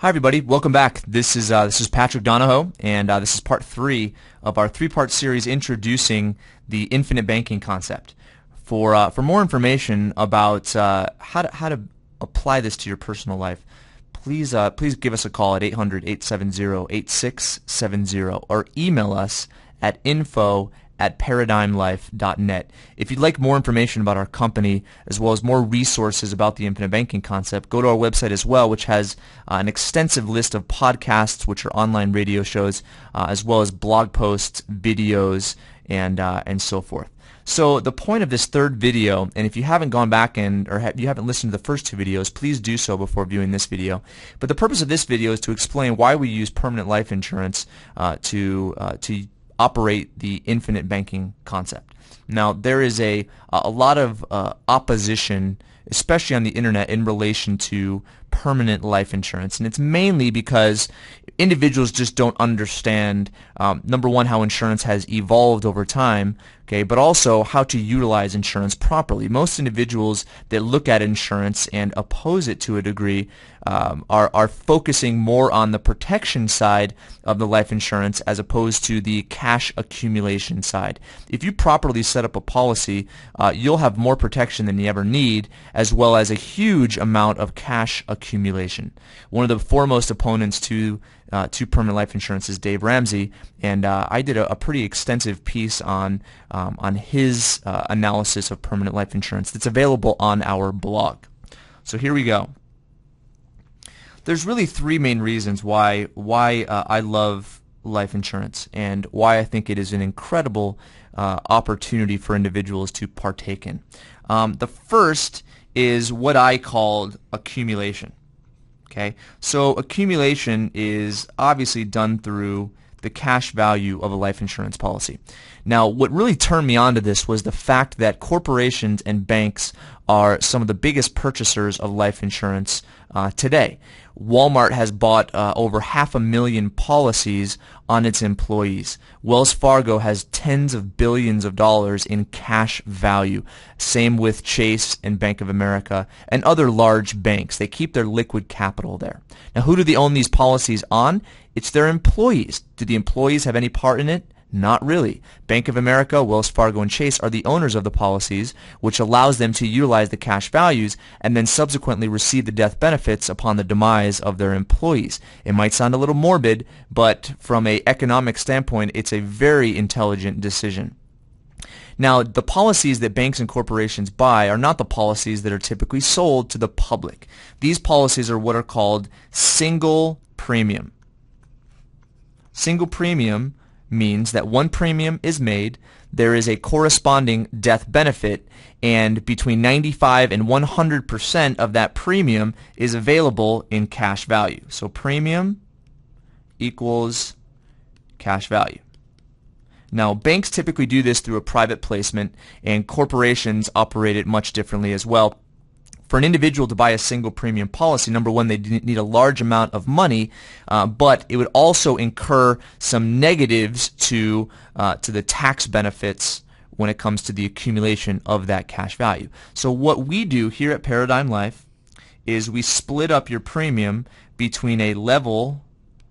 Hi everybody, welcome back. This is uh, this is Patrick Donohoe, and uh, this is part three of our three-part series introducing the infinite banking concept. For uh, for more information about uh, how to how to apply this to your personal life, please uh, please give us a call at 800-870-8670 or email us at info at paradigmlife.net. If you'd like more information about our company, as well as more resources about the infinite banking concept, go to our website as well, which has uh, an extensive list of podcasts, which are online radio shows, uh, as well as blog posts, videos, and, uh, and so forth. So the point of this third video, and if you haven't gone back and or you haven't listened to the first two videos, please do so before viewing this video. But the purpose of this video is to explain why we use permanent life insurance uh, to uh, to operate the infinite banking concept. Now, there is a, a lot of uh, opposition, especially on the internet, in relation to permanent life insurance. And it's mainly because individuals just don't understand, um, number one, how insurance has evolved over time, okay, but also how to utilize insurance properly. Most individuals that look at insurance and oppose it to a degree um, are, are focusing more on the protection side of the life insurance as opposed to the cash accumulation side. If you properly set up a policy, uh, you'll have more protection than you ever need, as well as a huge amount of cash accumulation. One of the foremost opponents to uh, to permanent life insurance is Dave Ramsey, and uh, I did a, a, pretty extensive piece on um, on his uh, analysis of permanent life insurance that's available on our blog. So here we go. There's really three main reasons why why uh, I love life insurance and why I think it is an incredible uh, opportunity for individuals to partake in. Um, the first is what I called accumulation. Okay, so accumulation is obviously done through the cash value of a life insurance policy. Now, what really turned me on to this was the fact that corporations and banks are some of the biggest purchasers of life insurance uh, today. Walmart has bought uh, over half a million policies on its employees. Wells Fargo has tens of billions of dollars in cash value. Same with Chase and Bank of America and other large banks. They keep their liquid capital there. Now, who do they own these policies on? It's their employees. Do the employees have any part in it? Not really. Bank of America, Wells Fargo, and Chase are the owners of the policies, which allows them to utilize the cash values and then subsequently receive the death benefits upon the demise of their employees. It might sound a little morbid, but from an economic standpoint, it's a very intelligent decision. Now, the policies that banks and corporations buy are not the policies that are typically sold to the public. These policies are what are called single premium. Single premium means that one premium is made, there is a corresponding death benefit, and between 95 and 100% of that premium is available in cash value. So premium equals cash value. Now, banks typically do this through a private placement, and corporations operate it much differently as well for an individual to buy a single premium policy, number one, they need a large amount of money, uh, but it would also incur some negatives to uh, to the tax benefits when it comes to the accumulation of that cash value. So what we do here at Paradigm Life is we split up your premium between a level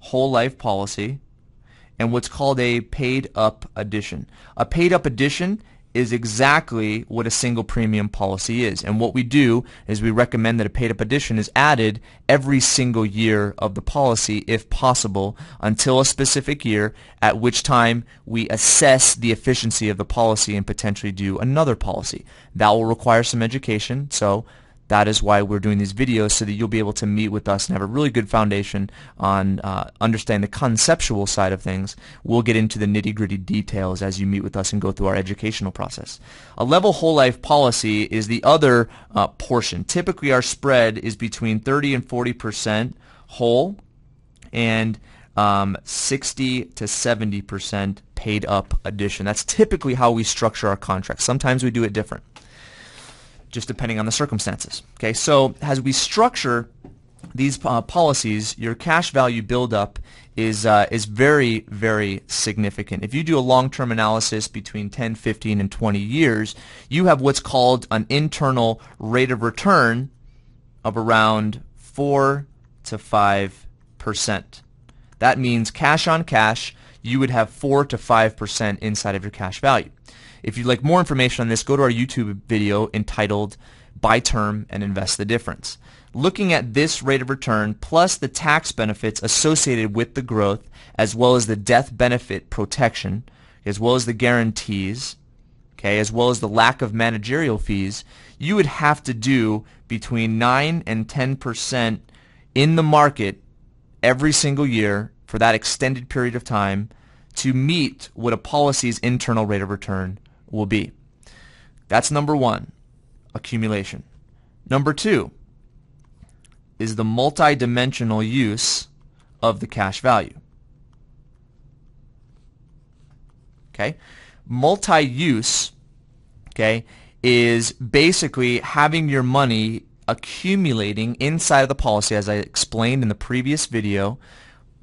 whole life policy and what's called a paid up addition. A paid up addition is exactly what a single premium policy is. And what we do is we recommend that a paid up addition is added every single year of the policy if possible until a specific year at which time we assess the efficiency of the policy and potentially do another policy. That will require some education. So that is why we're doing these videos so that you'll be able to meet with us and have a really good foundation on uh, understanding the conceptual side of things. We'll get into the nitty-gritty details as you meet with us and go through our educational process. A level whole life policy is the other uh, portion. Typically our spread is between 30 and 40% whole and um, 60 to 70% paid up addition. That's typically how we structure our contracts. Sometimes we do it different just depending on the circumstances. Okay, so as we structure these uh, policies, your cash value buildup is uh, is very very significant. If you do a long-term analysis between 10, 15, and 20 years, you have what's called an internal rate of return of around four to five 5%. That means cash on cash, you would have 4 to 5% inside of your cash value. If you'd like more information on this, go to our YouTube video entitled Buy Term and Invest the Difference. Looking at this rate of return plus the tax benefits associated with the growth as well as the death benefit protection as well as the guarantees okay, as well as the lack of managerial fees, you would have to do between 9 and 10% in the market every single year for that extended period of time to meet what a policy's internal rate of return will be. That's number one, accumulation. Number two is the multi-dimensional use of the cash value. Okay? Multi-use, okay, is basically having your money accumulating inside of the policy as I explained in the previous video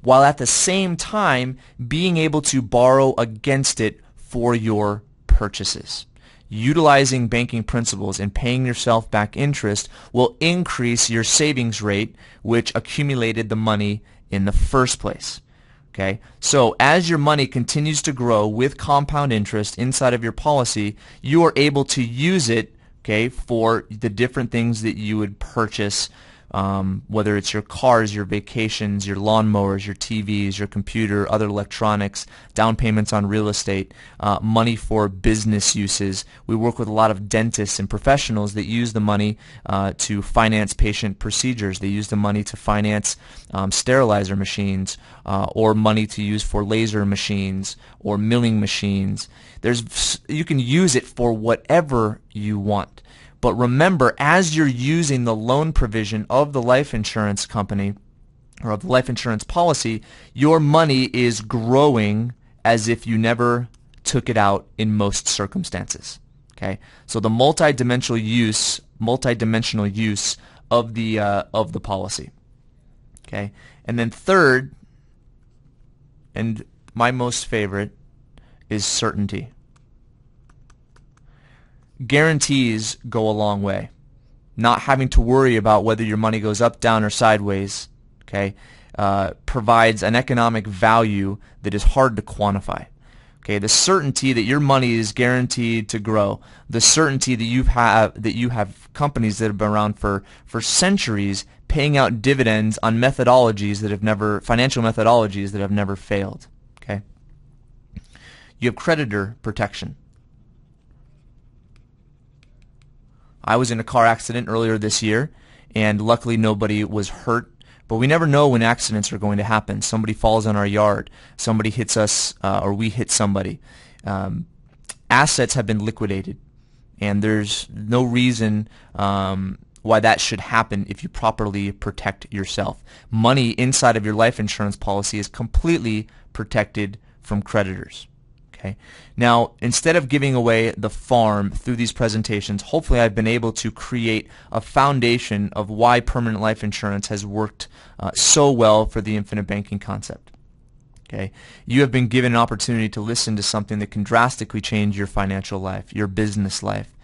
while at the same time being able to borrow against it for your purchases. Utilizing banking principles and paying yourself back interest will increase your savings rate which accumulated the money in the first place. Okay, so as your money continues to grow with compound interest inside of your policy, you are able to use it, okay, for the different things that you would purchase um, whether it's your cars, your vacations, your lawnmowers, your TVs, your computer, other electronics, down payments on real estate, uh, money for business uses. We work with a lot of dentists and professionals that use the money uh, to finance patient procedures. They use the money to finance um, sterilizer machines uh, or money to use for laser machines or milling machines. There's you can use it for whatever you want. But remember, as you're using the loan provision of the life insurance company or of the life insurance policy, your money is growing as if you never took it out in most circumstances. Okay, so the multidimensional use, multidimensional use of the uh, of the policy. Okay, and then third, and my most favorite, is certainty guarantees go a long way. Not having to worry about whether your money goes up, down, or sideways, okay, uh, provides an economic value that is hard to quantify. Okay, the certainty that your money is guaranteed to grow, the certainty that you have that you have companies that have been around for for centuries paying out dividends on methodologies that have never financial methodologies that have never failed. Okay, you have creditor protection. I was in a car accident earlier this year, and luckily nobody was hurt. But we never know when accidents are going to happen. Somebody falls on our yard. Somebody hits us, uh, or we hit somebody. Um, assets have been liquidated, and there's no reason um, why that should happen if you properly protect yourself. Money inside of your life insurance policy is completely protected from creditors. Okay. Now, instead of giving away the farm through these presentations, hopefully I've been able to create a foundation of why permanent life insurance has worked uh, so well for the infinite banking concept. Okay. You have been given an opportunity to listen to something that can drastically change your financial life, your business life.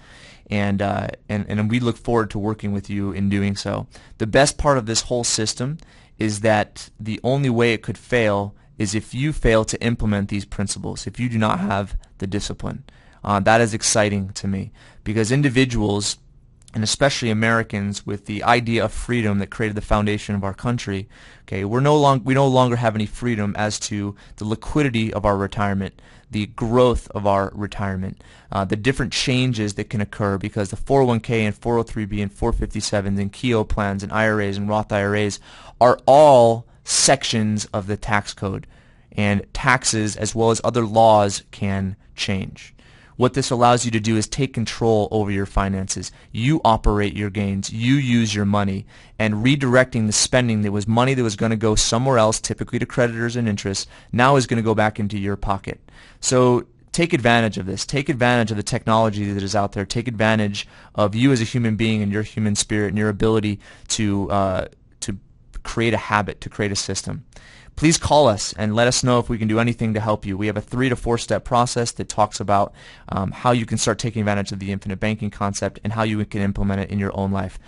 And, uh, and, and we look forward to working with you in doing so. The best part of this whole system is that the only way it could fail is if you fail to implement these principles, if you do not have the discipline. Uh, that is exciting to me because individuals, and especially Americans, with the idea of freedom that created the foundation of our country, okay, we're no long, we no longer have any freedom as to the liquidity of our retirement, the growth of our retirement, uh, the different changes that can occur because the 401k and 403b and 457s and Keogh plans and IRAs and Roth IRAs are all sections of the tax code and taxes as well as other laws can change. What this allows you to do is take control over your finances. You operate your gains. You use your money. And redirecting the spending that was money that was going to go somewhere else, typically to creditors and interest, now is going to go back into your pocket. So take advantage of this. Take advantage of the technology that is out there. Take advantage of you as a human being and your human spirit and your ability to uh, create a habit, to create a system. Please call us and let us know if we can do anything to help you. We have a three to four step process that talks about um, how you can start taking advantage of the infinite banking concept and how you can implement it in your own life.